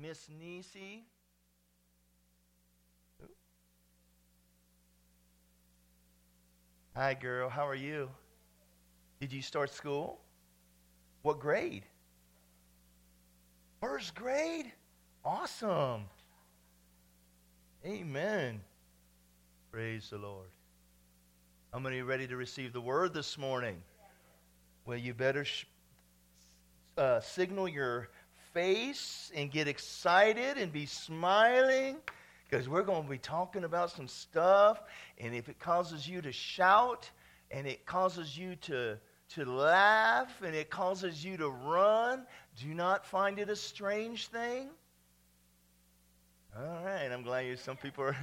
Miss Nisi. Hi, girl. How are you? Did you start school? What grade? First grade? Awesome. Amen. Praise the Lord. How many ready to receive the word this morning? Well, you better sh- uh, signal your face and get excited and be smiling because we're going to be talking about some stuff. And if it causes you to shout and it causes you to, to laugh and it causes you to run, do not find it a strange thing. All right, I'm glad you. Some people are.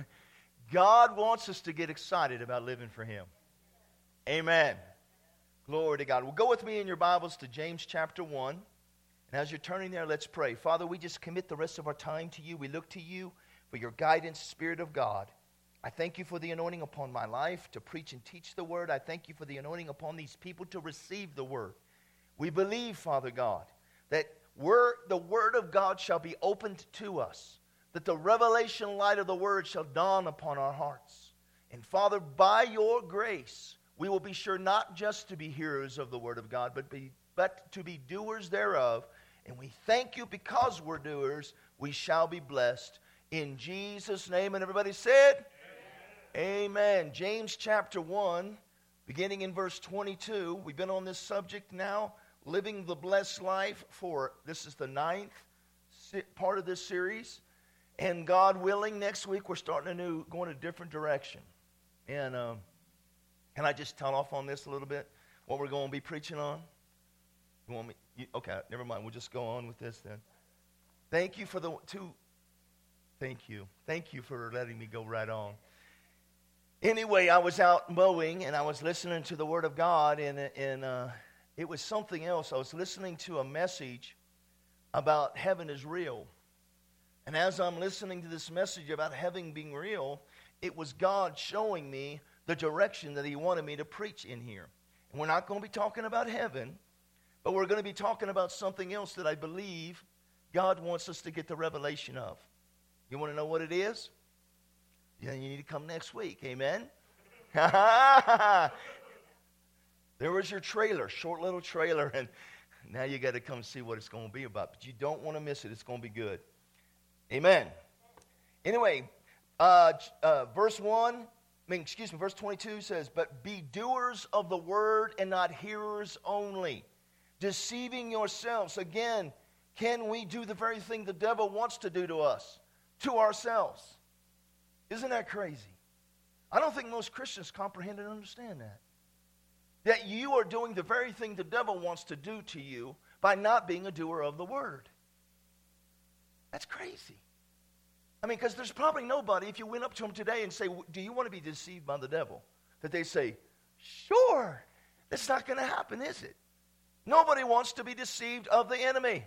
God wants us to get excited about living for Him. Amen. Glory to God. Well, go with me in your Bibles to James chapter 1. And as you're turning there, let's pray. Father, we just commit the rest of our time to you. We look to you for your guidance, Spirit of God. I thank you for the anointing upon my life to preach and teach the word. I thank you for the anointing upon these people to receive the word. We believe, Father God, that the word of God shall be opened to us, that the revelation light of the word shall dawn upon our hearts. And Father, by your grace, we will be sure not just to be hearers of the word of God, but, be, but to be doers thereof. And we thank you because we're doers, we shall be blessed. In Jesus' name. And everybody said, Amen. Amen. James chapter 1, beginning in verse 22. We've been on this subject now, living the blessed life, for this is the ninth part of this series. And God willing, next week we're starting a new, going a different direction. And um, can I just tell off on this a little bit? What we're going to be preaching on? You want me? You, okay, never mind. We'll just go on with this then. Thank you for the two. Thank you. Thank you for letting me go right on. Anyway, I was out mowing and I was listening to the Word of God, and, and uh, it was something else. I was listening to a message about heaven is real. And as I'm listening to this message about heaven being real, it was God showing me the direction that He wanted me to preach in here. And we're not going to be talking about heaven, but we're going to be talking about something else that I believe God wants us to get the revelation of. You want to know what it is? Yeah, you need to come next week. Amen? there was your trailer, short little trailer, and now you got to come see what it's going to be about. But you don't want to miss it. It's going to be good. Amen. Anyway, uh, uh, verse 1, I mean, excuse me, verse 22 says, But be doers of the word and not hearers only, deceiving yourselves. Again, can we do the very thing the devil wants to do to us, to ourselves? Isn't that crazy? I don't think most Christians comprehend and understand that. That you are doing the very thing the devil wants to do to you by not being a doer of the word. That's crazy. I mean, because there's probably nobody, if you went up to them today and say, Do you want to be deceived by the devil? That they say, Sure. That's not going to happen, is it? Nobody wants to be deceived of the enemy.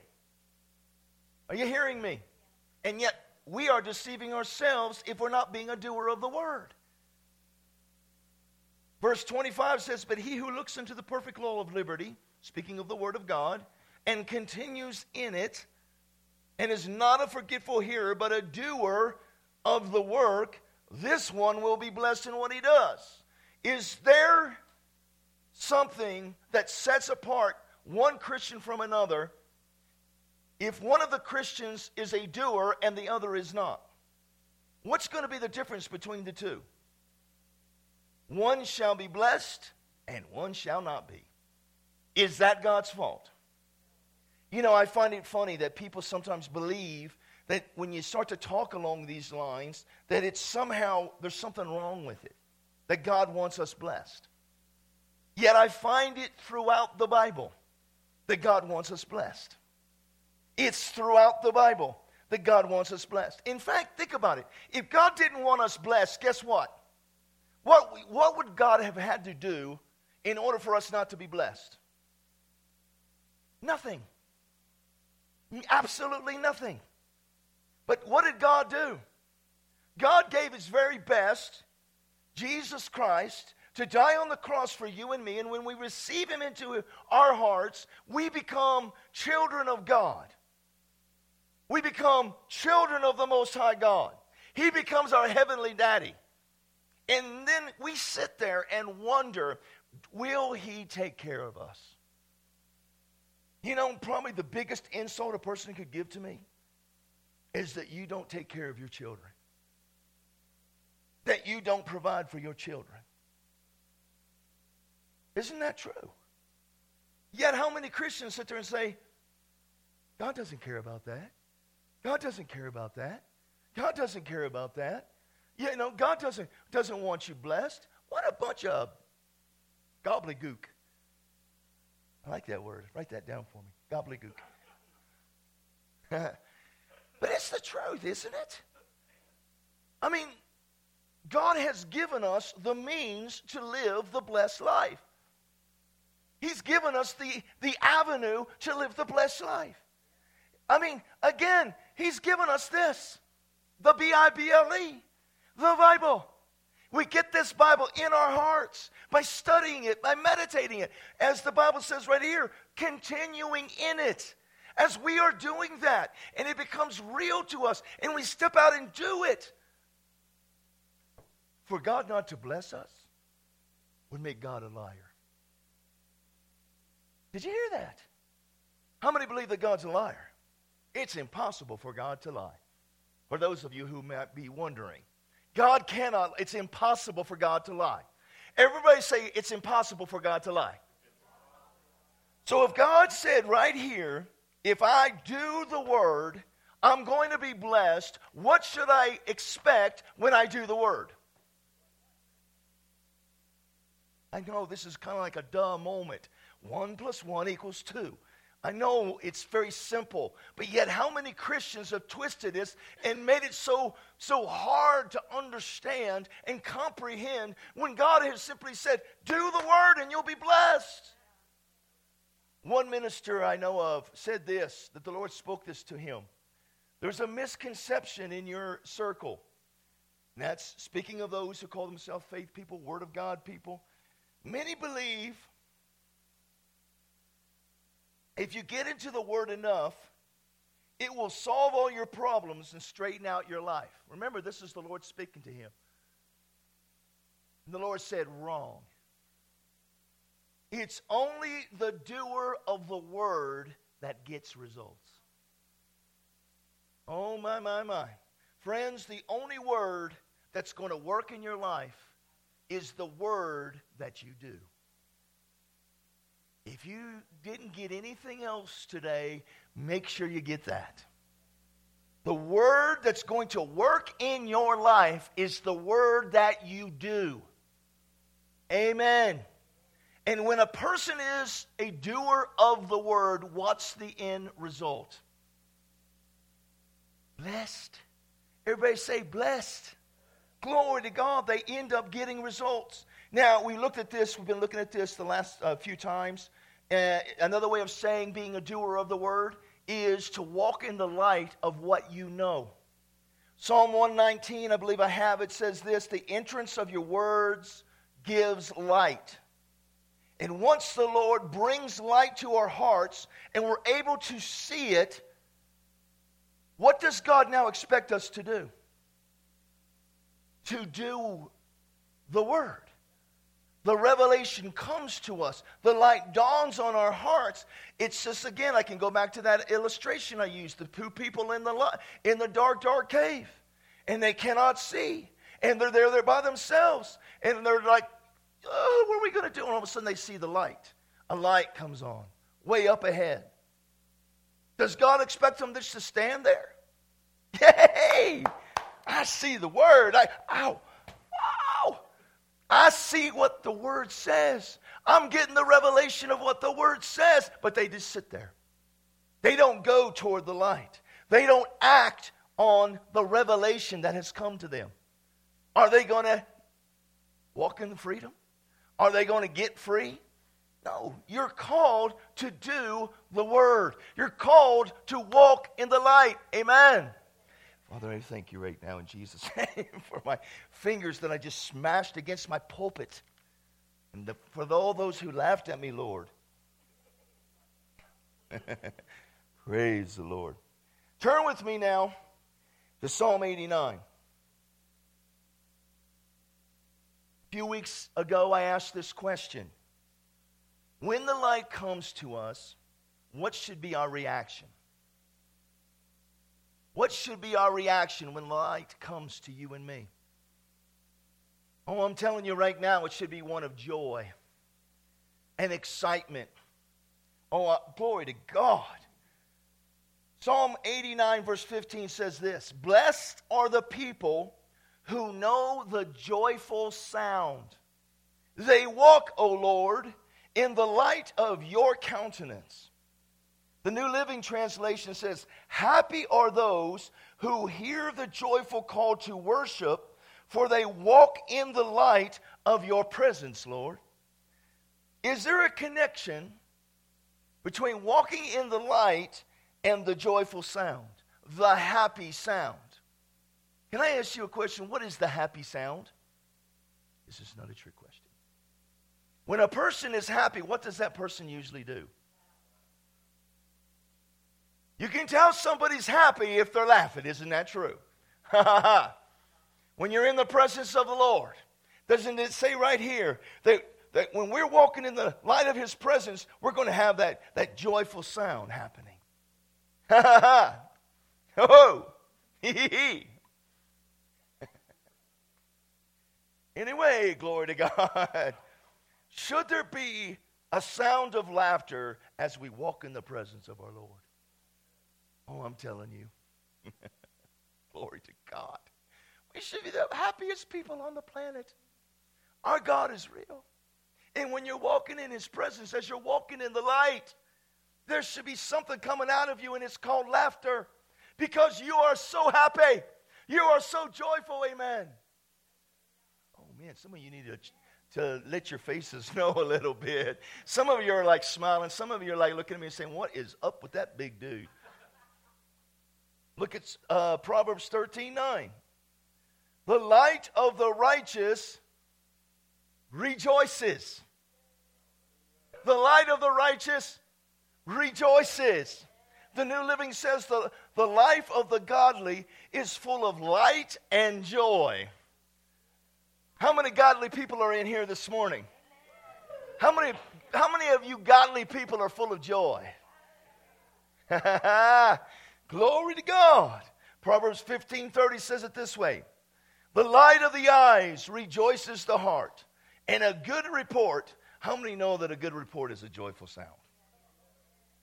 Are you hearing me? And yet, we are deceiving ourselves if we're not being a doer of the word. Verse 25 says, But he who looks into the perfect law of liberty, speaking of the word of God, and continues in it, and is not a forgetful hearer, but a doer of the work, this one will be blessed in what he does. Is there something that sets apart one Christian from another if one of the Christians is a doer and the other is not? What's going to be the difference between the two? One shall be blessed and one shall not be. Is that God's fault? You know, I find it funny that people sometimes believe that when you start to talk along these lines, that it's somehow, there's something wrong with it, that God wants us blessed. Yet I find it throughout the Bible that God wants us blessed. It's throughout the Bible that God wants us blessed. In fact, think about it. If God didn't want us blessed, guess what? What, what would God have had to do in order for us not to be blessed? Nothing. Absolutely nothing. But what did God do? God gave his very best, Jesus Christ, to die on the cross for you and me. And when we receive him into our hearts, we become children of God. We become children of the Most High God. He becomes our heavenly daddy. And then we sit there and wonder will He take care of us? You know, probably the biggest insult a person could give to me is that you don't take care of your children, that you don't provide for your children. Isn't that true? Yet, how many Christians sit there and say, God doesn't care about that? God doesn't care about that. God doesn't care about that. You know, God doesn't, doesn't want you blessed. What a bunch of gobbledygook. I like that word. Write that down for me. Gobbledygook. but it's the truth, isn't it? I mean, God has given us the means to live the blessed life. He's given us the, the avenue to live the blessed life. I mean, again, He's given us this the B I B L E, the Bible. We get this Bible in our hearts by studying it, by meditating it. As the Bible says right here, continuing in it. As we are doing that, and it becomes real to us, and we step out and do it. For God not to bless us would make God a liar. Did you hear that? How many believe that God's a liar? It's impossible for God to lie. For those of you who might be wondering, God cannot, it's impossible for God to lie. Everybody say it's impossible for God to lie. So if God said right here, if I do the word, I'm going to be blessed, what should I expect when I do the word? I know this is kind of like a dumb moment. One plus one equals two. I know it's very simple, but yet how many Christians have twisted this and made it so so hard to understand and comprehend when God has simply said, "Do the word and you'll be blessed." One minister I know of said this that the Lord spoke this to him. There's a misconception in your circle. And that's speaking of those who call themselves faith people, word of God people. Many believe if you get into the Word enough, it will solve all your problems and straighten out your life. Remember, this is the Lord speaking to him. And the Lord said, Wrong. It's only the doer of the Word that gets results. Oh, my, my, my. Friends, the only Word that's going to work in your life is the Word that you do. If you didn't get anything else today, make sure you get that. The word that's going to work in your life is the word that you do. Amen. And when a person is a doer of the word, what's the end result? Blessed. Everybody say blessed. Glory to God. They end up getting results. Now, we looked at this, we've been looking at this the last uh, few times. Uh, another way of saying being a doer of the word is to walk in the light of what you know. Psalm 119, I believe I have it, says this The entrance of your words gives light. And once the Lord brings light to our hearts and we're able to see it, what does God now expect us to do? To do the Word. The revelation comes to us. The light dawns on our hearts. It's just, again, I can go back to that illustration I used the two people in the, in the dark, dark cave, and they cannot see. And they're there, they're by themselves. And they're like, oh, what are we going to do? And all of a sudden they see the light. A light comes on way up ahead. Does God expect them just to stand there? Yay! I see the word. I, ow, I see what the word says. I'm getting the revelation of what the word says, but they just sit there. They don't go toward the light. They don't act on the revelation that has come to them. Are they going to walk in freedom? Are they going to get free? No, you're called to do the word. You're called to walk in the light. Amen. Father, I thank you right now in Jesus' name for my fingers that I just smashed against my pulpit. And the, for all those who laughed at me, Lord. Praise the Lord. Turn with me now to Psalm 89. A few weeks ago, I asked this question When the light comes to us, what should be our reaction? What should be our reaction when light comes to you and me? Oh, I'm telling you right now, it should be one of joy and excitement. Oh, uh, glory to God. Psalm 89, verse 15 says this Blessed are the people who know the joyful sound. They walk, O Lord, in the light of your countenance. The New Living Translation says, Happy are those who hear the joyful call to worship, for they walk in the light of your presence, Lord. Is there a connection between walking in the light and the joyful sound, the happy sound? Can I ask you a question? What is the happy sound? This is not a trick question. When a person is happy, what does that person usually do? You can tell somebody's happy if they're laughing. Isn't that true? when you're in the presence of the Lord, doesn't it say right here that that when we're walking in the light of his presence, we're going to have that, that joyful sound happening. Ha ha ha! Oh! Hee hee! Anyway, glory to God. Should there be a sound of laughter as we walk in the presence of our Lord? Oh, I'm telling you. glory to God. We should be the happiest people on the planet. Our God is real. And when you're walking in His presence, as you're walking in the light, there should be something coming out of you, and it's called laughter because you are so happy. You are so joyful. Amen. Oh, man, some of you need to to let your faces know a little bit. Some of you are like smiling. Some of you are like looking at me and saying, What is up with that big dude? Look at uh, Proverbs 13 9. The light of the righteous rejoices the light of the righteous rejoices. The New Living says the, the life of the godly is full of light and joy. How many godly people are in here this morning? How many, how many of you godly people are full of joy? Glory to God. Proverbs 15:30 says it this way. The light of the eyes rejoices the heart, and a good report how many know that a good report is a joyful sound?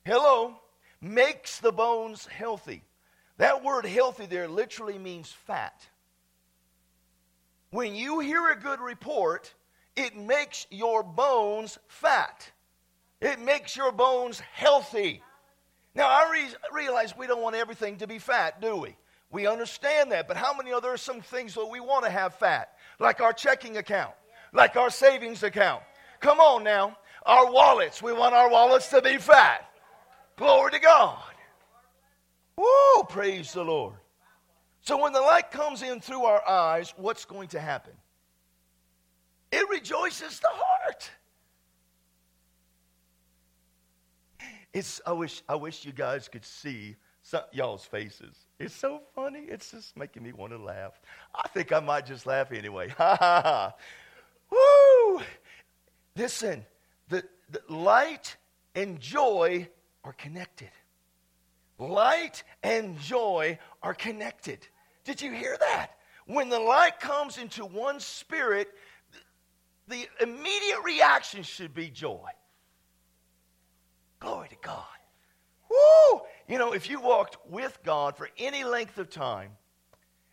Hello. Makes the bones healthy. That word healthy there literally means fat. When you hear a good report, it makes your bones fat. It makes your bones healthy. Now, I re- realize we don't want everything to be fat, do we? We understand that, but how many are there some things that we want to have fat? Like our checking account, like our savings account, Come on now. Our wallets, we want our wallets to be fat. Glory to God. Woo, praise the Lord. So when the light comes in through our eyes, what's going to happen? It rejoices the heart. It's, I, wish, I wish you guys could see some, y'all's faces. It's so funny. It's just making me want to laugh. I think I might just laugh anyway. Ha ha ha. Woo! Listen, the, the light and joy are connected. Light and joy are connected. Did you hear that? When the light comes into one spirit, the immediate reaction should be joy. Glory to God. Woo! You know, if you walked with God for any length of time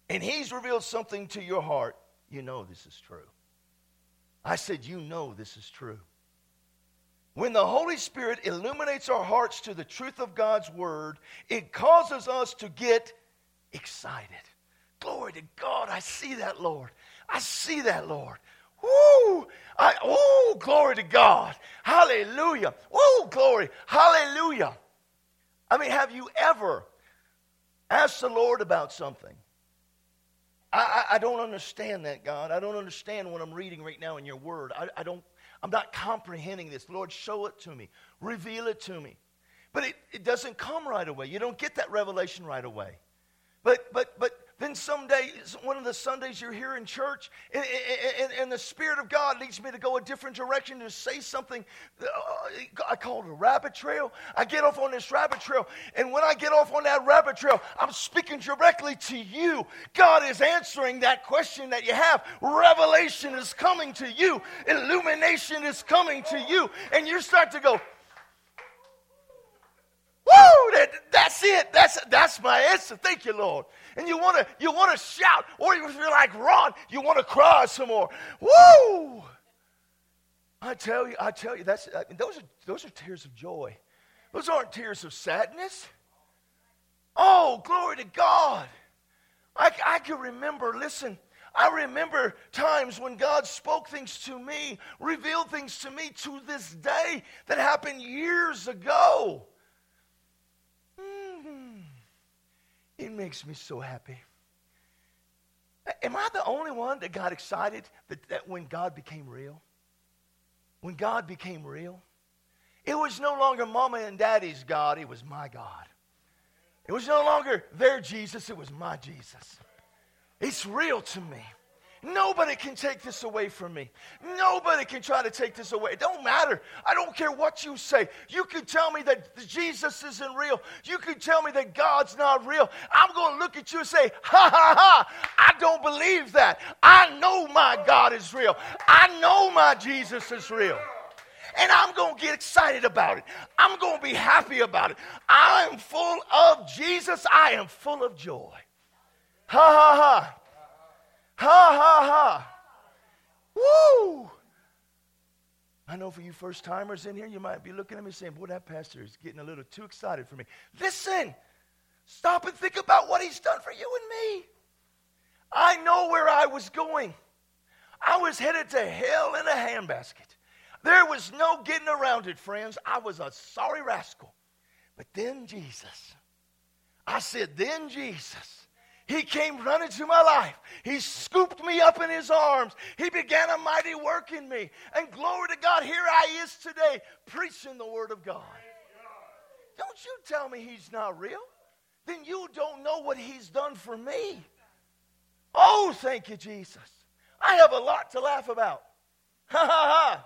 and He's revealed something to your heart, you know this is true. I said, You know this is true. When the Holy Spirit illuminates our hearts to the truth of God's Word, it causes us to get excited. Glory to God. I see that, Lord. I see that, Lord. Woo! I, oh, glory to God. Hallelujah. Oh, glory. Hallelujah. I mean, have you ever asked the Lord about something? I, I, don't understand that, God. I don't understand what I'm reading right now in your word. I, I don't, I'm not comprehending this. Lord, show it to me. Reveal it to me. but it, it doesn't come right away. You don't get that revelation right away. But, but, but then someday, one of the Sundays you're here in church, and, and, and, the Spirit of God leads me to go a different direction to say something. Uh, I call it a rabbit trail. I get off on this rabbit trail, and when I get off on that rabbit trail, I'm speaking directly to you. God is answering that question that you have. Revelation is coming to you, illumination is coming to you, and you start to go, Woo! That, that's it. That's, that's my answer. Thank you, Lord. And you want to you want to shout, or if you're like Ron, you want to cry some more. Woo! I tell you, I tell you, that's I mean, those are those are tears of joy. Those aren't tears of sadness. Oh, glory to God. I, I can remember, listen, I remember times when God spoke things to me, revealed things to me to this day that happened years ago. It makes me so happy. Am I the only one that got excited that, that when God became real? When God became real? It was no longer mama and daddy's God, it was my God. It was no longer their Jesus, it was my Jesus. It's real to me. Nobody can take this away from me. Nobody can try to take this away. It don't matter. I don't care what you say. You can tell me that Jesus isn't real. You can tell me that God's not real. I'm going to look at you and say, ha ha ha, I don't believe that. I know my God is real. I know my Jesus is real. And I'm going to get excited about it. I'm going to be happy about it. I am full of Jesus. I am full of joy. Ha ha ha. Ha ha ha. Woo! I know for you first timers in here, you might be looking at me saying, Boy, that pastor is getting a little too excited for me. Listen, stop and think about what he's done for you and me. I know where I was going. I was headed to hell in a handbasket. There was no getting around it, friends. I was a sorry rascal. But then Jesus, I said, then Jesus he came running to my life. He scooped me up in his arms. He began a mighty work in me. And glory to God, here I is today preaching the word of God. Don't you tell me he's not real. Then you don't know what he's done for me. Oh, thank you, Jesus. I have a lot to laugh about. Ha ha ha.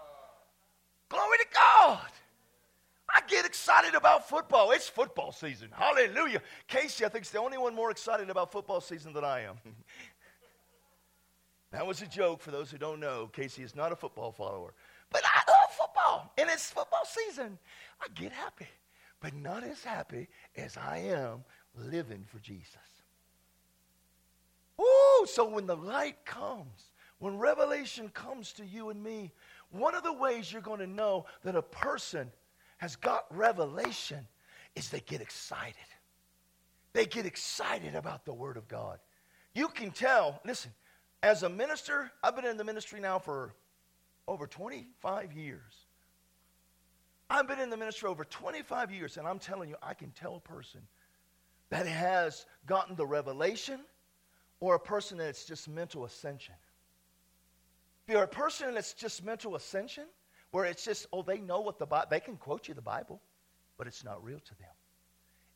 Glory to God. Excited about football. It's football season. Hallelujah. Casey, I think, is the only one more excited about football season than I am. that was a joke for those who don't know. Casey is not a football follower. But I love football, and it's football season. I get happy, but not as happy as I am living for Jesus. Woo! So when the light comes, when revelation comes to you and me, one of the ways you're going to know that a person has got revelation is they get excited. They get excited about the Word of God. You can tell, listen, as a minister, I've been in the ministry now for over 25 years. I've been in the ministry over 25 years, and I'm telling you, I can tell a person that has gotten the revelation or a person that's just mental ascension. If you're a person that's just mental ascension, where it's just, oh, they know what the Bible, they can quote you the Bible, but it's not real to them.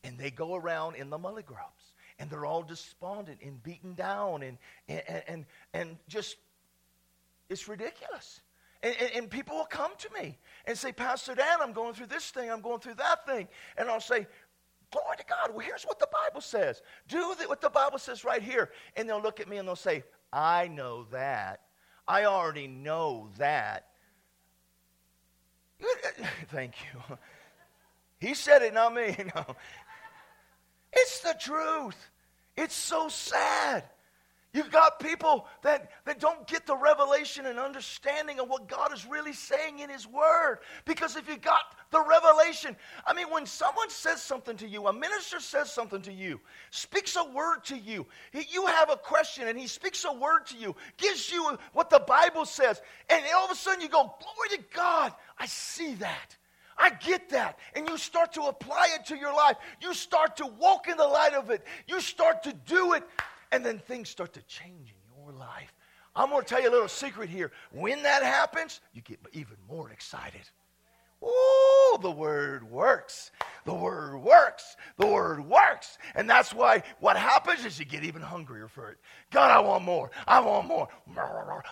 And they go around in the mully grubs, and they're all despondent and beaten down, and, and, and, and just, it's ridiculous. And, and, and, people will come to me and say, Pastor Dan, I'm going through this thing, I'm going through that thing. And I'll say, Glory to God. Well, here's what the Bible says. Do what the Bible says right here. And they'll look at me and they'll say, I know that. I already know that. Thank you. He said it, not me. No. It's the truth. It's so sad. You've got people that, that don't get the revelation and understanding of what God is really saying in His Word. Because if you got the revelation, I mean, when someone says something to you, a minister says something to you, speaks a word to you, you have a question and he speaks a word to you, gives you what the Bible says, and all of a sudden you go, Glory to God, I see that. I get that. And you start to apply it to your life. You start to walk in the light of it. You start to do it. And then things start to change in your life. I'm going to tell you a little secret here. When that happens, you get even more excited. Ooh, the word works. The word works. The word works. And that's why what happens is you get even hungrier for it. God, I want more. I want more.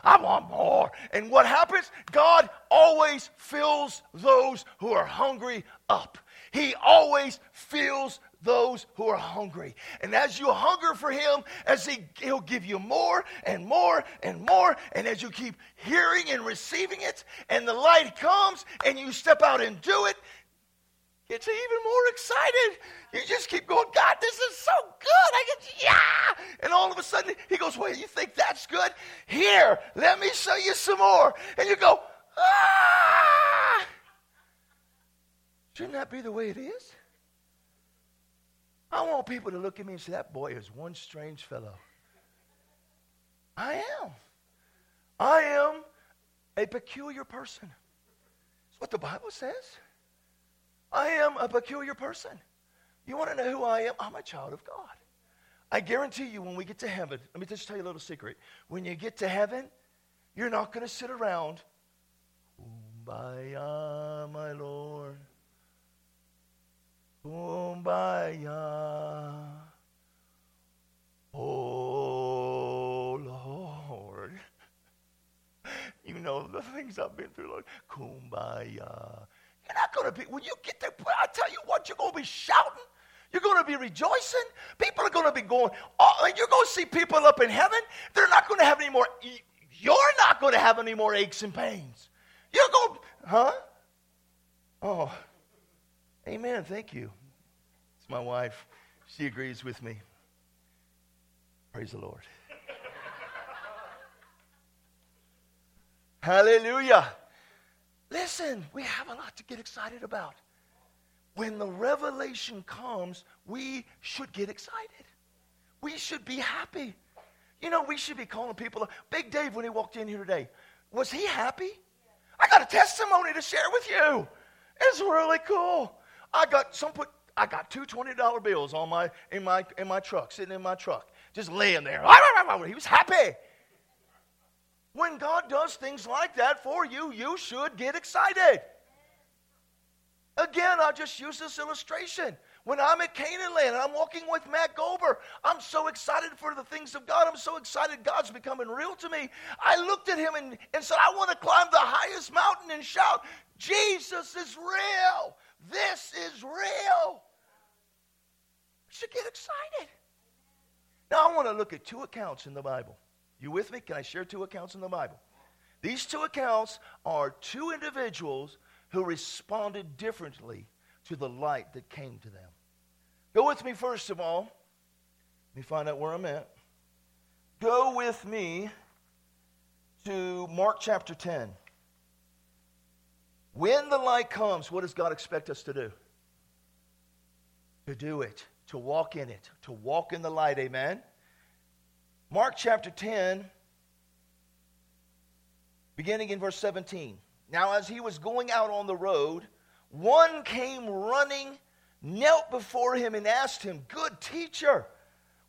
I want more. And what happens? God always fills those who are hungry up. He always fills those who are hungry. And as you hunger for him, as he, he'll give you more and more and more. And as you keep hearing and receiving it, and the light comes and you step out and do it, it's even more excited. You just keep going, God, this is so good. I get, yeah. And all of a sudden, he goes, Wait, you think that's good? Here, let me show you some more. And you go, Ah. Shouldn't that be the way it is? I want people to look at me and say, That boy is one strange fellow. I am. I am a peculiar person. That's what the Bible says. I am a peculiar person. You want to know who I am? I'm a child of God. I guarantee you, when we get to heaven, let me just tell you a little secret. When you get to heaven, you're not going to sit around, Kumbaya, my Lord. Kumbaya. Oh, Lord. You know the things I've been through, Lord. Kumbaya. You're not going to be, when you get there, I tell you what, you're going to be shouting. You're going to be rejoicing. People are going to be going, oh, you're going to see people up in heaven. They're not going to have any more, you're not going to have any more aches and pains. You're going, huh? Oh, amen. Thank you. It's my wife. She agrees with me. Praise the Lord. Hallelujah. Listen, we have a lot to get excited about. When the revelation comes, we should get excited. We should be happy. You know, we should be calling people. Big Dave, when he walked in here today, was he happy? I got a testimony to share with you. It's really cool. I got some put. I got two $20 bills on my in my in my truck, sitting in my truck, just laying there. He was happy. When God does things like that for you, you should get excited. Again, I'll just use this illustration. When I'm at Canaan Land and I'm walking with Matt Goldberg, I'm so excited for the things of God. I'm so excited God's becoming real to me. I looked at him and, and said, I want to climb the highest mountain and shout, Jesus is real. This is real. Should get excited. Now, I want to look at two accounts in the Bible. You with me? Can I share two accounts in the Bible? These two accounts are two individuals who responded differently to the light that came to them. Go with me, first of all. Let me find out where I'm at. Go with me to Mark chapter 10. When the light comes, what does God expect us to do? To do it, to walk in it, to walk in the light. Amen. Mark chapter 10, beginning in verse 17. Now, as he was going out on the road, one came running, knelt before him, and asked him, Good teacher,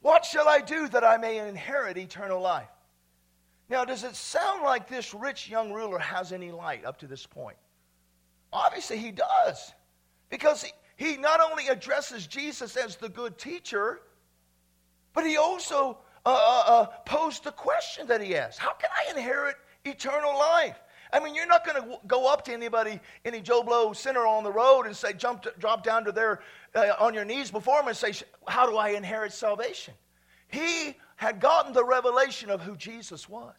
what shall I do that I may inherit eternal life? Now, does it sound like this rich young ruler has any light up to this point? Obviously, he does. Because he, not only addresses Jesus as the good teacher, but he also uh, uh, uh, posed the question that he asked How can I inherit eternal life? I mean, you're not going to go up to anybody, any Joe Blow sinner on the road, and say, jump, to, drop down to their, uh, on your knees before him and say, How do I inherit salvation? He had gotten the revelation of who Jesus was.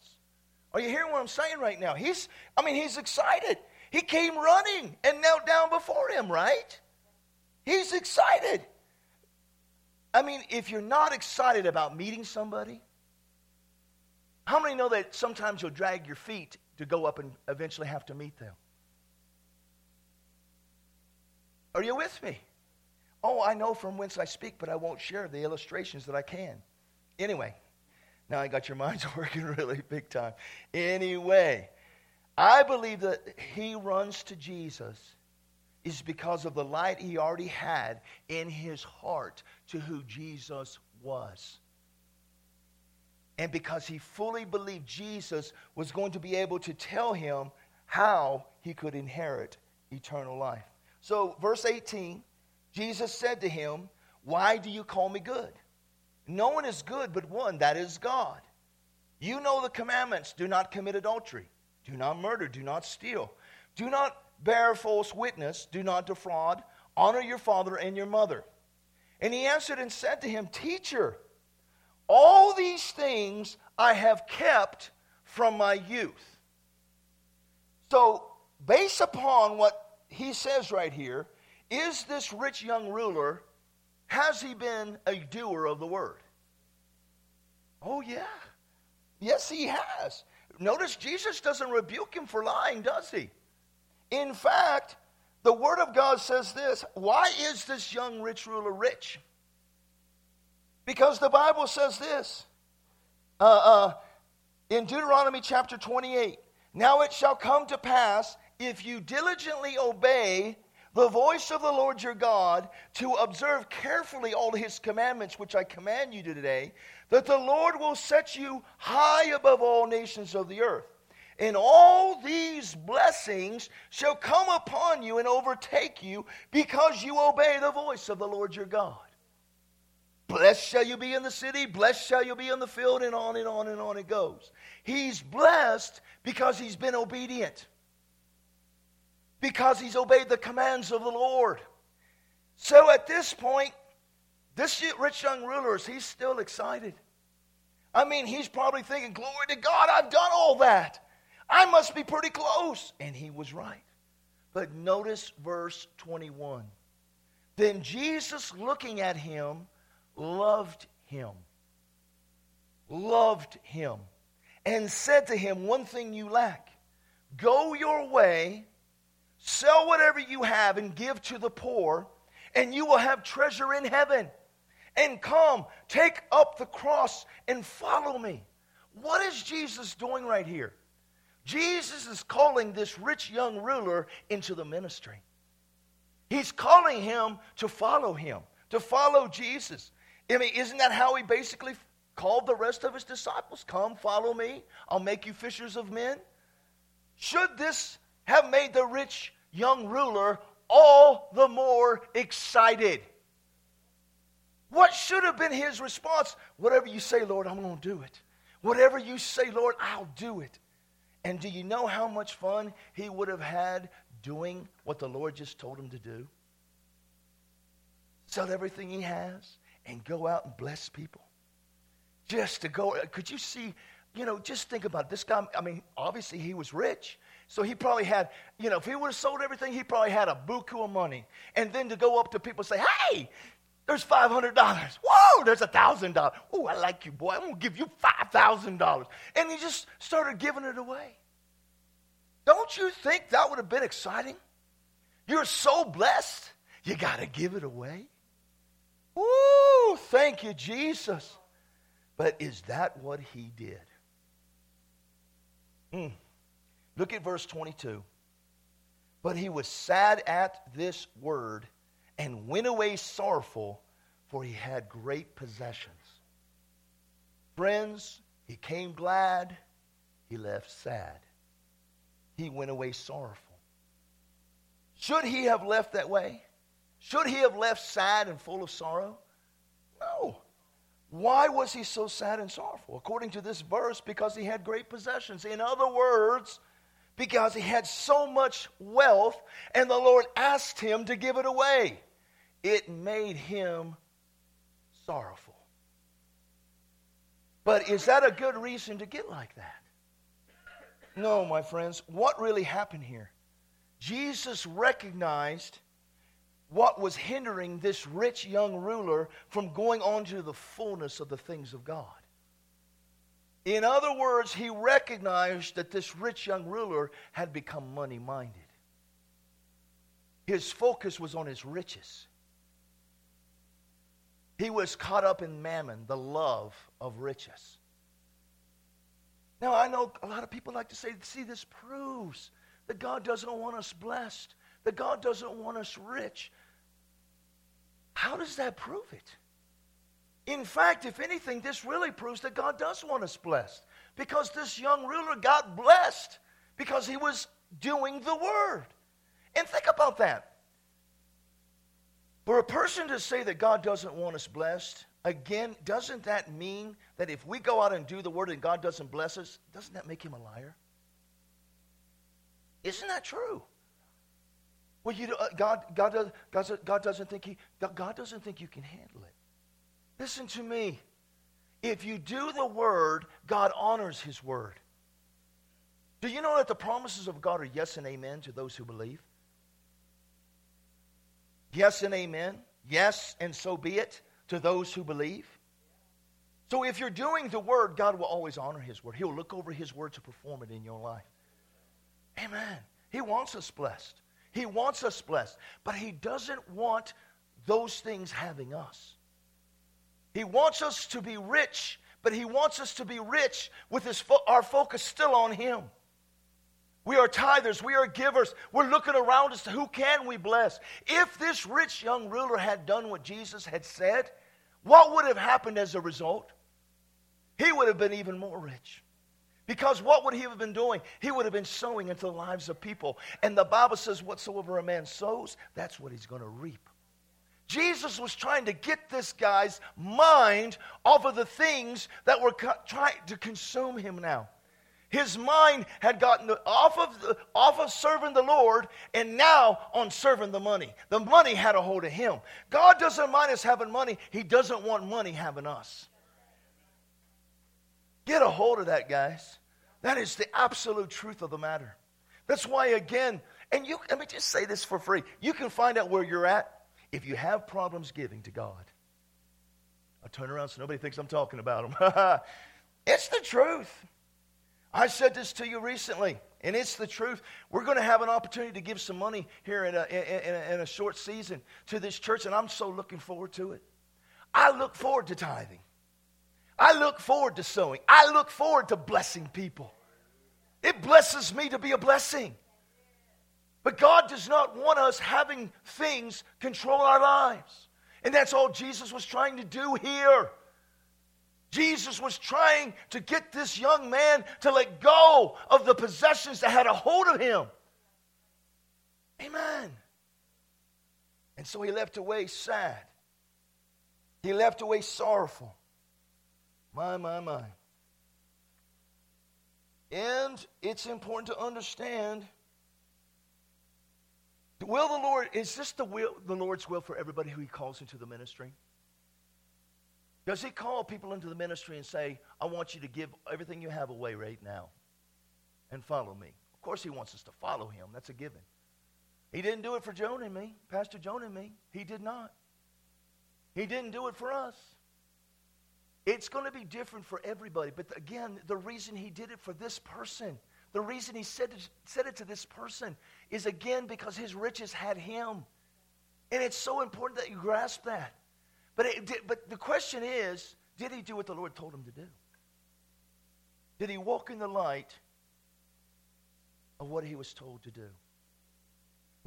Are you hearing what I'm saying right now? He's, I mean, he's excited. He came running and knelt down before him, right? He's excited. I mean, if you're not excited about meeting somebody, how many know that sometimes you'll drag your feet to go up and eventually have to meet them? Are you with me? Oh, I know from whence I speak, but I won't share the illustrations that I can. Anyway, now I got your minds working really big time. Anyway, I believe that he runs to Jesus is because of the light he already had in his heart to who Jesus was. And because he fully believed Jesus was going to be able to tell him how he could inherit eternal life. So, verse 18, Jesus said to him, Why do you call me good? No one is good but one, that is God. You know the commandments do not commit adultery, do not murder, do not steal, do not bear false witness, do not defraud, honor your father and your mother. And he answered and said to him, Teacher, all these things I have kept from my youth. So, based upon what he says right here, is this rich young ruler, has he been a doer of the word? Oh, yeah. Yes, he has. Notice Jesus doesn't rebuke him for lying, does he? In fact, the Word of God says this Why is this young rich ruler rich? Because the Bible says this uh, uh, in Deuteronomy chapter 28 Now it shall come to pass, if you diligently obey the voice of the Lord your God, to observe carefully all his commandments which I command you today, that the Lord will set you high above all nations of the earth. And all these blessings shall come upon you and overtake you because you obey the voice of the Lord your God. Blessed shall you be in the city, blessed shall you be in the field, and on and on and on it goes. He's blessed because he's been obedient, because he's obeyed the commands of the Lord. So at this point, this rich young ruler, is—he's still excited. I mean, he's probably thinking, Glory to God, I've done all that. I must be pretty close. And he was right. But notice verse 21. Then Jesus, looking at him, loved him. Loved him. And said to him, One thing you lack. Go your way, sell whatever you have, and give to the poor, and you will have treasure in heaven. And come, take up the cross and follow me. What is Jesus doing right here? Jesus is calling this rich young ruler into the ministry. He's calling him to follow him, to follow Jesus. I mean, isn't that how he basically called the rest of his disciples? Come, follow me. I'll make you fishers of men. Should this have made the rich young ruler all the more excited? What should have been his response? Whatever you say, Lord, I'm going to do it. Whatever you say, Lord, I'll do it. And do you know how much fun he would have had doing what the Lord just told him to do? Sell everything he has and go out and bless people. Just to go, could you see, you know, just think about it. this guy. I mean, obviously he was rich. So he probably had, you know, if he would have sold everything, he probably had a buku of money. And then to go up to people and say, hey, there's $500. Whoa, there's $1,000. Oh, I like you, boy. I'm going to give you $5,000. And he just started giving it away. Don't you think that would have been exciting? You're so blessed, you got to give it away. Woo, thank you, Jesus. But is that what he did? Mm. Look at verse 22. But he was sad at this word and went away sorrowful, for he had great possessions. Friends, he came glad, he left sad. He went away sorrowful. Should he have left that way? Should he have left sad and full of sorrow? No. Why was he so sad and sorrowful? According to this verse, because he had great possessions. In other words, because he had so much wealth and the Lord asked him to give it away. It made him sorrowful. But is that a good reason to get like that? No, my friends. What really happened here? Jesus recognized what was hindering this rich young ruler from going on to the fullness of the things of God. In other words, he recognized that this rich young ruler had become money minded. His focus was on his riches. He was caught up in mammon, the love of riches. Now, I know a lot of people like to say, see, this proves that God doesn't want us blessed, that God doesn't want us rich. How does that prove it? In fact, if anything, this really proves that God does want us blessed because this young ruler got blessed because he was doing the word. And think about that. For a person to say that God doesn't want us blessed, again, doesn't that mean that if we go out and do the word and God doesn't bless us, doesn't that make him a liar? Isn't that true? Well, you uh, God, God, does, God, God doesn't think he, God doesn't think you can handle it. Listen to me. If you do the word, God honors his word. Do you know that the promises of God are yes and amen to those who believe? Yes and amen. Yes, and so be it to those who believe. So if you're doing the word, God will always honor his word. He'll look over his word to perform it in your life. Amen. He wants us blessed. He wants us blessed. But he doesn't want those things having us. He wants us to be rich, but he wants us to be rich with his fo- our focus still on him. We are tithers. We are givers. We're looking around us who can we bless. If this rich young ruler had done what Jesus had said, what would have happened as a result? He would have been even more rich. Because what would he have been doing? He would have been sowing into the lives of people. And the Bible says, whatsoever a man sows, that's what he's going to reap. Jesus was trying to get this guy's mind off of the things that were co- trying to consume him now. His mind had gotten off of, the, off of serving the Lord and now on serving the money. The money had a hold of him. God doesn't mind us having money, He doesn't want money having us. Get a hold of that, guys. That is the absolute truth of the matter. That's why, again, and you, let me just say this for free. You can find out where you're at if you have problems giving to God. I turn around so nobody thinks I'm talking about them. it's the truth. I said this to you recently, and it's the truth. We're going to have an opportunity to give some money here in a, in, a, in a short season to this church, and I'm so looking forward to it. I look forward to tithing. I look forward to sowing. I look forward to blessing people. It blesses me to be a blessing. But God does not want us having things control our lives. And that's all Jesus was trying to do here. Jesus was trying to get this young man to let go of the possessions that had a hold of him. Amen. And so he left away sad. He left away sorrowful. My, my, my. And it's important to understand the will of the Lord, is this the, will, the Lord's will for everybody who he calls into the ministry? Does he call people into the ministry and say, I want you to give everything you have away right now and follow me? Of course, he wants us to follow him. That's a given. He didn't do it for Joan and me, Pastor Joan and me. He did not. He didn't do it for us. It's going to be different for everybody. But again, the reason he did it for this person, the reason he said it, said it to this person is again because his riches had him. And it's so important that you grasp that. But, it, but the question is did he do what the Lord told him to do? Did he walk in the light of what he was told to do?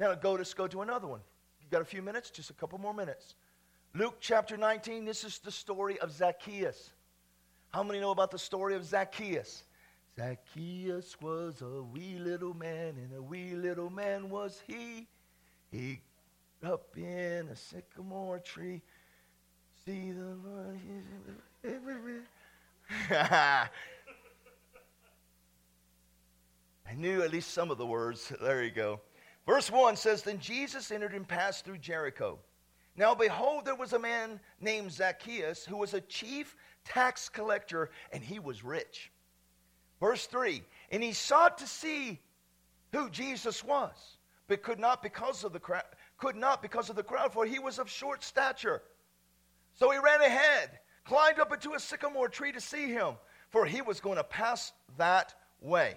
Now, go, let's go to another one. You got a few minutes? Just a couple more minutes. Luke chapter 19, this is the story of Zacchaeus. How many know about the story of Zacchaeus? Zacchaeus was a wee little man, and a wee little man was he. He up in a sycamore tree. See the Lord. I knew at least some of the words. There you go. Verse 1 says Then Jesus entered and passed through Jericho. Now, behold, there was a man named Zacchaeus who was a chief tax collector, and he was rich. Verse 3 And he sought to see who Jesus was, but could not because of the crowd, could not because of the crowd, for he was of short stature. So he ran ahead, climbed up into a sycamore tree to see him, for he was going to pass that way.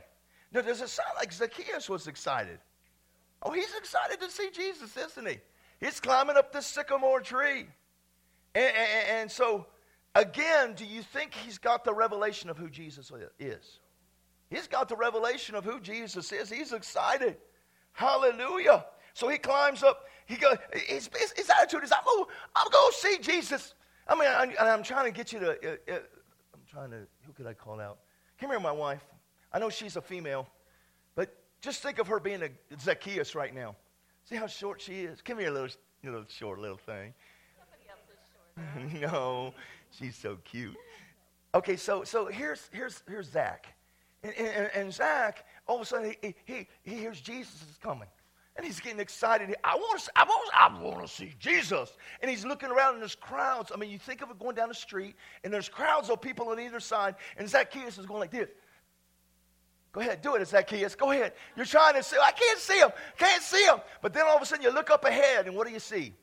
Now, does it sound like Zacchaeus was excited? Oh, he's excited to see Jesus, isn't he? He's climbing up this sycamore tree. And, and, and, so, again, do you think he's got the revelation of who Jesus is? He's got the revelation of who Jesus is. He's excited. Hallelujah. So he climbs up. He goes, his, his, attitude is, I'm going I'm to see Jesus. I mean, I, am trying to get you to, uh, uh, I'm trying to, who could I call out? Come here, my wife. I know she's a female, but just think of her being a Zacchaeus right now. See how short she is? Come here, little little short little thing. no, she's so cute. Okay, so so here's here's here's Zach, and, and, and Zach all of a sudden he, he he hears Jesus is coming, and he's getting excited. I want to I want I want to see Jesus, and he's looking around and there's crowds. I mean, you think of it going down the street, and there's crowds of people on either side, and Zacchaeus is going like this. Go ahead, do it, Zacchaeus. Go ahead. You're trying to see. I can't see him. Can't see him. But then all of a sudden you look up ahead, and what do you see? Jesus!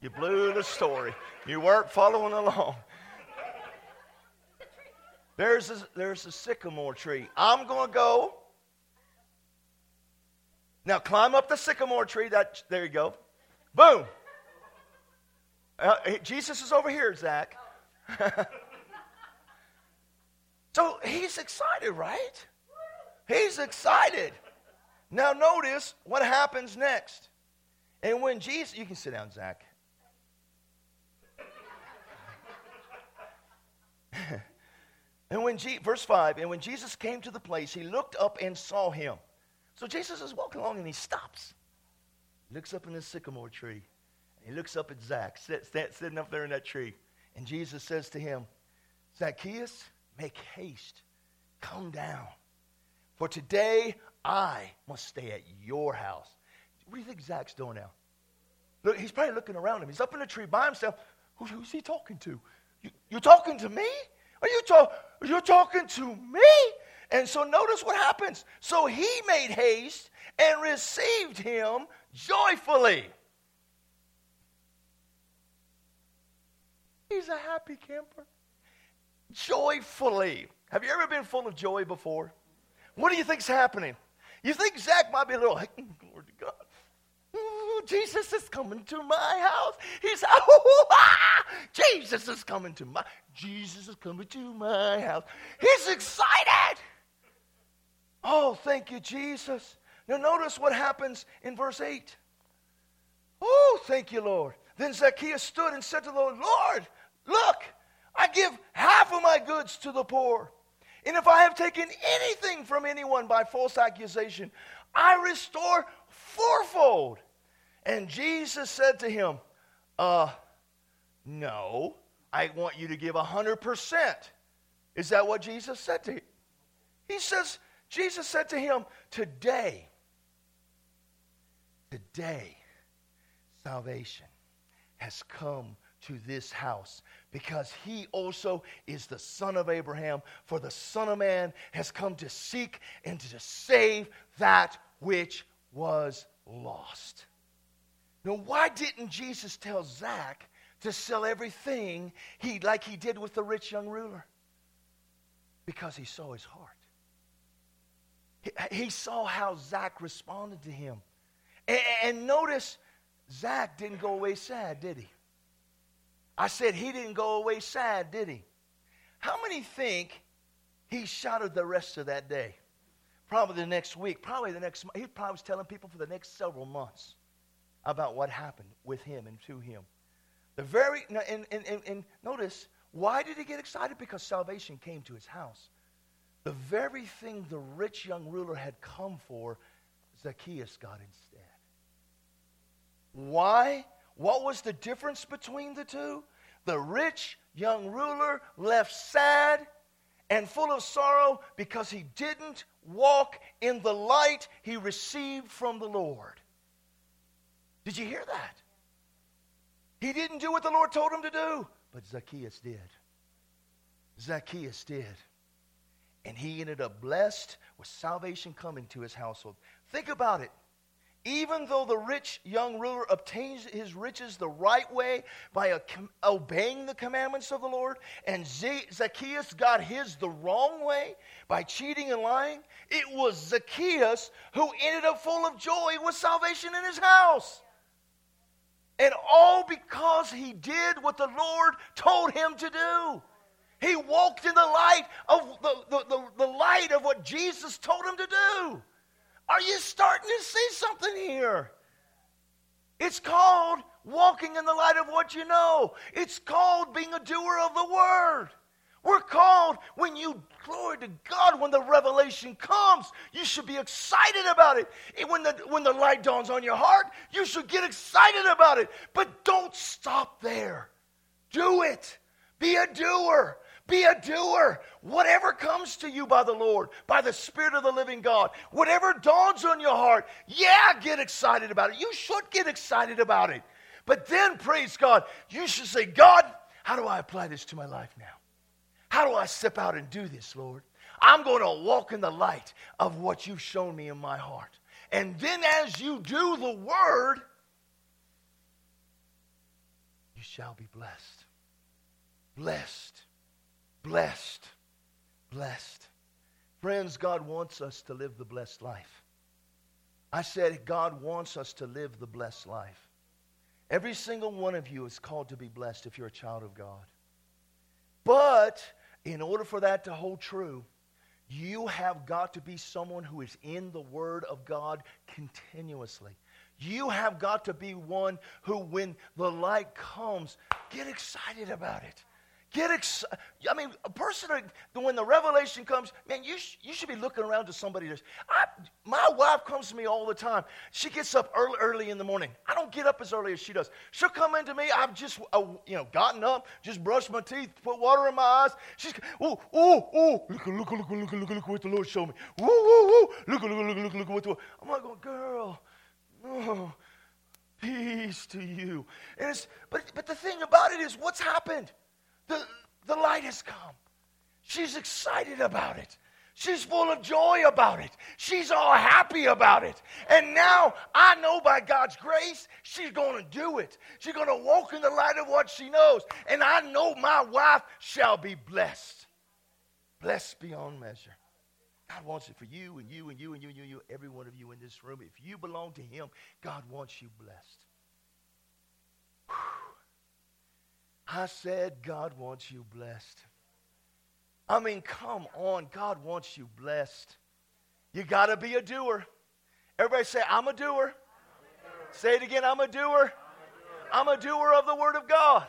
You blew the story. You weren't following along. There's a, there's a sycamore tree. I'm going to go. Now climb up the sycamore tree. That there you go. Boom. Uh, Jesus is over here, Zach. so he's excited, right? He's excited. Now notice what happens next. And when Jesus, you can sit down, Zach. and when Je- verse 5 and when jesus came to the place he looked up and saw him so jesus is walking along and he stops looks up in the sycamore tree and he looks up at zach sit, sit, sitting up there in that tree. And jesus says to him zacchaeus make haste. Come down. For today i must stay at your house. What do you think zach's doing now? Look, he's probably looking around him. He's up in the tree by himself. Who, who's he talking to? You, you talking to me? Are you talk, you're talking to me? And so notice what happens. So he made haste and received him joyfully. He's a happy camper. Joyfully. Have you ever been full of joy before? What do you think's happening? You think Zach might be a little, glory to God. Jesus is coming to my house. He's, Jesus is coming to my, Jesus is coming to my house. He's excited. Oh, thank you, Jesus. Now notice what happens in verse 8. Oh, thank you, Lord. Then Zacchaeus stood and said to the Lord, Lord, look, I give half of my goods to the poor. And if I have taken anything from anyone by false accusation, I restore fourfold. And Jesus said to him, Uh, no, I want you to give a 100%. Is that what Jesus said to him? He says, Jesus said to him, Today, today, salvation has come to this house because he also is the son of Abraham. For the Son of Man has come to seek and to save that which was lost. Now, why didn't Jesus tell Zach to sell everything he, like he did with the rich young ruler? Because he saw his heart. He, saw how Zach responded to him. And, and notice, Zach didn't go away sad, did he? I said he didn't go away sad, did he? How many think he shouted the rest of that day? Probably the next week, probably the next month. He probably was telling people for the next several months about what happened with him and to him. The very, and, and, and, and notice, why did he get excited? Because salvation came to his house. The very thing the rich young ruler had come for, Zacchaeus got instead. Why? What was the difference between the two? The rich young ruler left sad and full of sorrow because he didn't walk in the light he received from the Lord. Did you hear that? He didn't do what the Lord told him to do, but Zacchaeus did. Zacchaeus did. And he ended up blessed with salvation coming to his household. Think about it. Even though the rich young ruler obtains his riches the right way by obeying the commandments of the Lord, and Zacchaeus got his the wrong way by cheating and lying, it was Zacchaeus who ended up full of joy with salvation in his house. And all because he did what the Lord told him to do. He walked in the light of the, the, the, the, light of what Jesus told him to do. Are you starting to see something here? It's called walking in the light of what you know. It's called being a doer of the word. We're called when you, glory to God, when the revelation comes, you should be excited about it. And when the, when the light dawns on your heart, you should get excited about it. But don't stop there. Do it. Be a doer. Be a doer. Whatever comes to you by the Lord, by the Spirit of the living God, whatever dawns on your heart, yeah, get excited about it. You should get excited about it. But then, praise God, you should say, God, how do I apply this to my life now? How do I step out and do this, Lord? I'm going to walk in the light of what you've shown me in my heart. And then, as you do the word, you shall be blessed. Blessed. Blessed. Blessed. Friends, God wants us to live the blessed life. I said, God wants us to live the blessed life. Every single one of you is called to be blessed if you're a child of God. But in order for that to hold true, you have got to be someone who is in the Word of God continuously. You have got to be one who, when the light comes, get excited about it. Get excited. I mean, a person, when the revelation comes, man, you, sh- you should be looking around to somebody. That's, I, my wife comes to me all the time. She gets up early, early in the morning. I don't get up as early as she does. She'll come into me. I've just, uh, you know, gotten up, just brushed my teeth, put water in my eyes. She's, oh, oh, oh, look, look, look, look, look, look what the Lord showed me. Woo, woo, woo, look, look, look, look, look what the Lord. I'm like, oh, girl, oh, peace to you. And it's, but, but the thing about it is, what's happened? The, the light has come. She's excited about it. She's full of joy about it. She's all happy about it. And now I know by God's grace, she's going to do it. She's going to walk in the light of what she knows. And I know my wife shall be blessed. Blessed beyond measure. God wants it for you and you and you and you and you, and you every one of you in this room. If you belong to Him, God wants you blessed. I said, God wants you blessed. I mean, come on. God wants you blessed. You got to be a doer. Everybody say, I'm a doer. Say it again, I'm a doer. I'm a doer of the Word of God.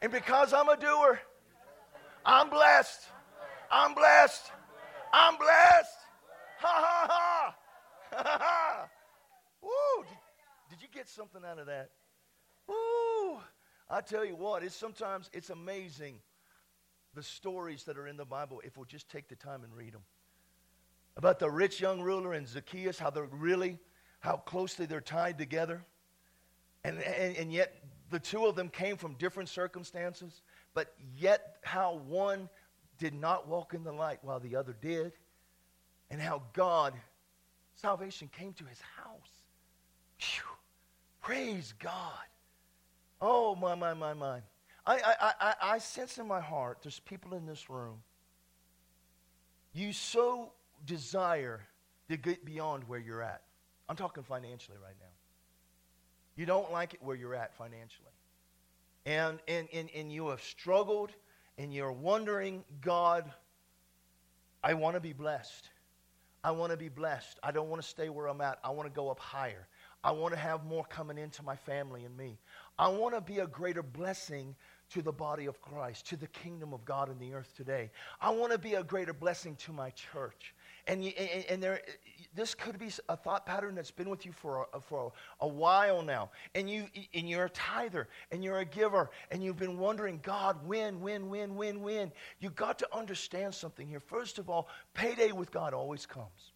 And because I'm a doer, I'm blessed. I'm blessed. I'm blessed. Ha ha ha. Ha ha. Woo. Did, did you get something out of that? Woo. I tell you what, it's sometimes it's amazing the stories that are in the Bible if we'll just take the time and read them. About the rich young ruler and Zacchaeus, how they're really, how closely they're tied together. And, and, and yet the two of them came from different circumstances, but yet how one did not walk in the light while the other did, and how God, salvation came to his house. Whew. Praise God. Oh, my, my, my, my. I, I, I, I sense in my heart there's people in this room. You so desire to get beyond where you're at. I'm talking financially right now. You don't like it where you're at financially. And, and, and, and you have struggled and you're wondering, God, I want to be blessed. I want to be blessed. I don't want to stay where I'm at. I want to go up higher. I want to have more coming into my family and me. I want to be a greater blessing to the body of Christ, to the kingdom of God in the earth today. I want to be a greater blessing to my church. And, and, and, there, this could be a thought pattern that's been with you for a, for a, a while now. And, you, and you're a tither and you're a giver and you've been wondering, God, when, when, when, when, when? You've got to understand something here. First of all, payday with God always comes.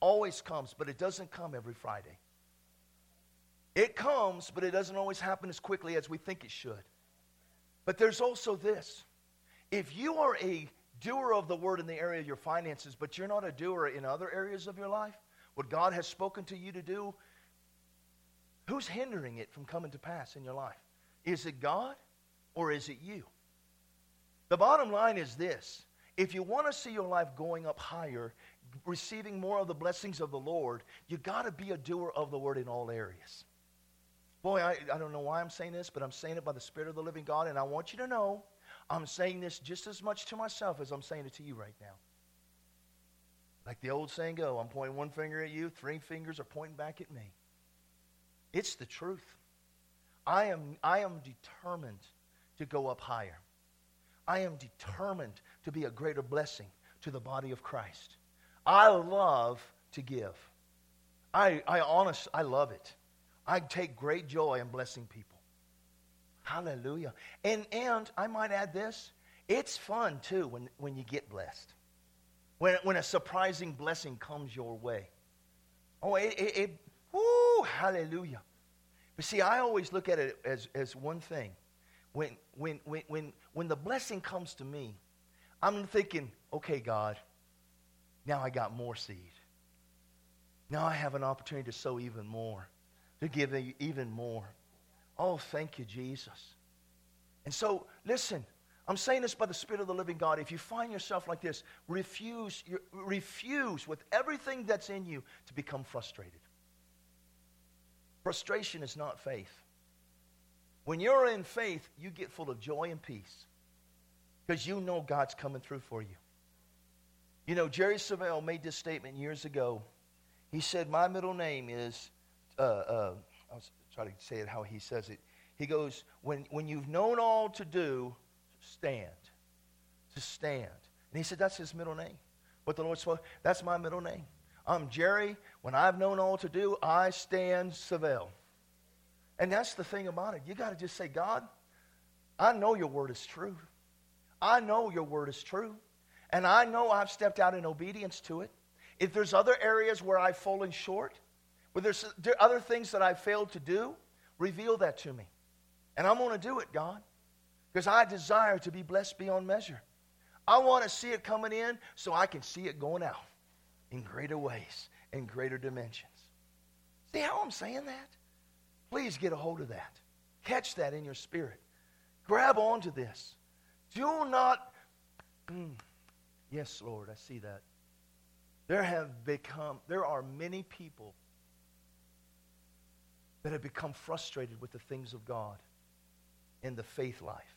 Always comes, but it doesn't come every Friday. It comes, but it doesn't always happen as quickly as we think it should. But there's also this if you are a doer of the word in the area of your finances, but you're not a doer in other areas of your life, what God has spoken to you to do, who's hindering it from coming to pass in your life? Is it God or is it you? The bottom line is this if you want to see your life going up higher, receiving more of the blessings of the Lord, you got to be a doer of the word in all areas. Boy, I, I don't know why I'm saying this, but I'm saying it by the Spirit of the living God, and I want you to know I'm saying this just as much to myself as I'm saying it to you right now. Like the old saying go, I'm pointing one finger at you, three fingers are pointing back at me. It's the truth. I am, I am determined to go up higher. I am determined to be a greater blessing to the body of Christ. I love to give. I, I honest, I love it. I take great joy in blessing people. Hallelujah. And, and I might add this it's fun too when, when you get blessed, when, when a surprising blessing comes your way. Oh, it, it, it hallelujah. But see, I always look at it as, as one thing. When, when, when, when, when the blessing comes to me, I'm thinking, okay, God, now I got more seed. Now I have an opportunity to sow even more, to give you even more. Oh, thank you, Jesus. And so, listen, I'm saying this by the Spirit of the living God. If you find yourself like this, refuse, refuse with everything that's in you to become frustrated. Frustration is not faith. When you're in faith, you get full of joy and peace because you know God's coming through for you. You know, Jerry Savelle made this statement years ago. He said, My middle name is, uh, uh, I'll try to say it how he says it. He goes, when, when you've known all to do, stand. To stand. And he said, That's his middle name. But the Lord spoke, that's my middle name. I'm Jerry. When I've known all to do, I stand Savelle. And that's the thing about it. You got to just say, God, I know your word is true. I know your word is true. And I know I've stepped out in obedience to it. If there's other areas where I've fallen short, there's there other things that I've failed to do, reveal that to me. And I'm going to do it, God, because I desire to be blessed beyond measure. I want to see it coming in so I can see it going out in greater ways, in greater dimensions. See how I'm saying that? Please get a hold of that. Catch that in your spirit. Grab onto this. Do not. Mm, yes, Lord, I see that. There have become, there are many people that have become frustrated with the things of God in the faith life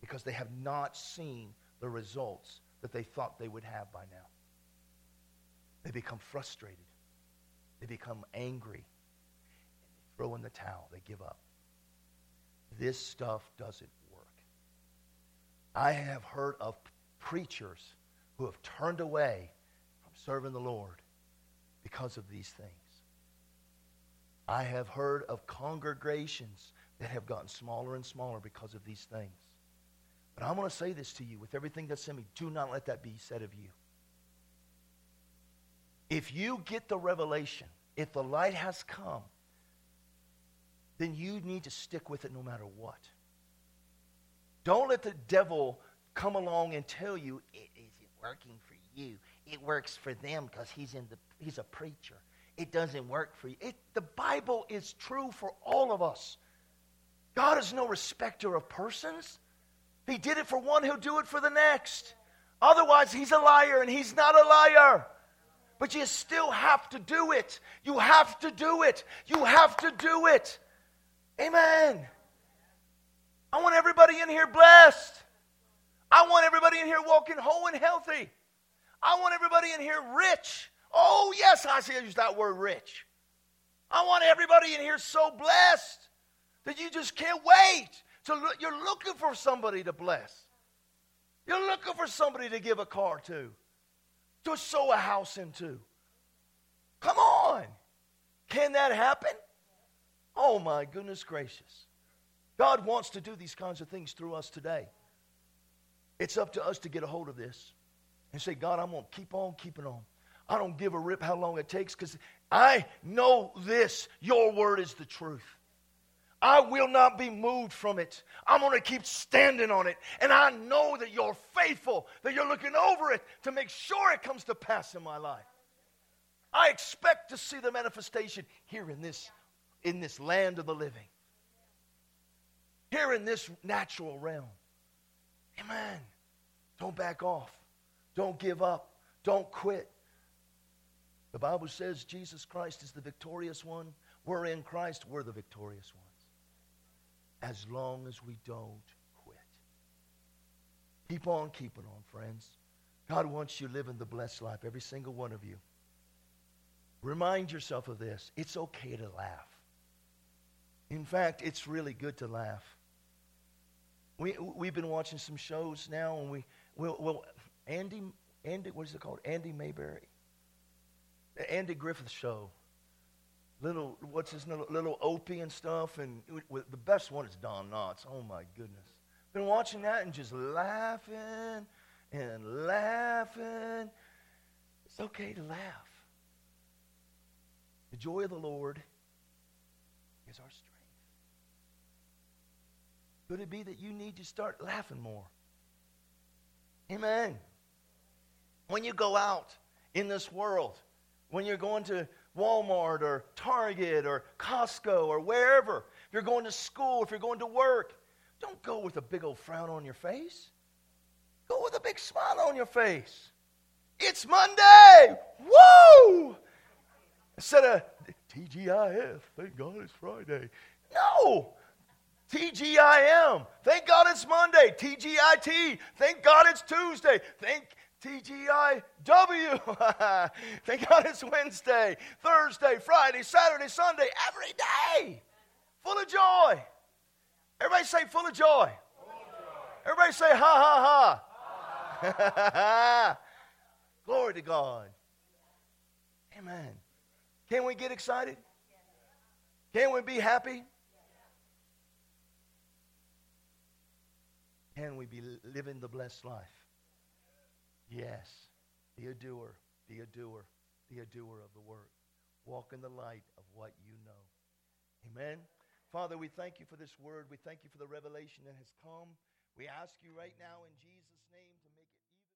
because they have not seen the results that they thought they would have by now. They become frustrated. They become angry they throw in the towel, they give up. This stuff doesn't work. I have heard of preachers who have turned away from serving the Lord because of these things. I have heard of congregations that have gotten smaller and smaller because of these things. But I'm going to say this to you with everything that's in me. Do not let that be said of you. If you get the revelation, if the light has come, then you need to stick with it no matter what. Don't let the devil come along and tell you it isn't working for you. It works for them because he's in the he's a preacher. It doesn't work for you. It, the Bible is true for all of us. God is no respecter of persons. He did it for one, he'll do it for the next. Otherwise, he's a liar and he's not a liar. But you still have to do it. You have to do it. You have to do it. Amen. I want everybody in here blessed. I want everybody in here walking whole and healthy. I want everybody in here rich. Oh, yes, I see I use that word rich. I want everybody in here so blessed that you just can't wait. So you're looking for somebody to bless. You're looking for somebody to give a car to, to sow a house into. Come on. Can that happen? Oh, my goodness gracious. God wants to do these kinds of things through us today. It's up to us to get a hold of this and say, God, I'm going to keep on keeping on. I don't give a rip how long it takes because I know this. Your word is the truth. I will not be moved from it. I'm going to keep standing on it. And I know that you're faithful, that you're looking over it to make sure it comes to pass in my life. I expect to see the manifestation here in this in this land of the living. Here in this natural realm. Amen. Don't back off. Don't give up. Don't quit. The Bible says Jesus Christ is the victorious one. We're in Christ, we're the victorious ones. As long as we don't quit. Keep on keeping on, friends. God wants you living the blessed life, every single one of you. Remind yourself of this. It's okay to laugh. In fact, it's really good to laugh. We, we've been watching some shows now, and we, well, well Andy, Andy, what is it called? Andy Mayberry. Andy Griffith Show. Little, what's his little, little Opie and stuff, and it, the best one is Don Knotts. Oh my goodness. Been watching that and just laughing and laughing. It's okay to laugh. The joy of the Lord is our strength. Could it be that you need to start laughing more? Amen. When you go out in this world, when you're going to Walmart or Target or Costco or wherever, if you're going to school, if you're going to work, don't go with a big old frown on your face. Go with a big smile on your face. It's Monday! Woo! Instead of TGIF, thank God it's Friday. No! TGIM, thank God it's Monday. TGIT, thank God it's Tuesday. Thank TGIW, thank God it's Wednesday, Thursday, Friday, Saturday, Sunday, every day. Full of joy. Everybody say full of joy. Full of joy. Everybody say ha ha ha. ha. Glory to God. Amen. Can we get excited? Can we be happy? Can we be living the blessed life? Yes. Be a doer. Be a doer. Be a doer of the work. Walk in the light of what you know. Amen. Father, we thank you for this word. We thank you for the revelation that has come. We ask you right now in Jesus'.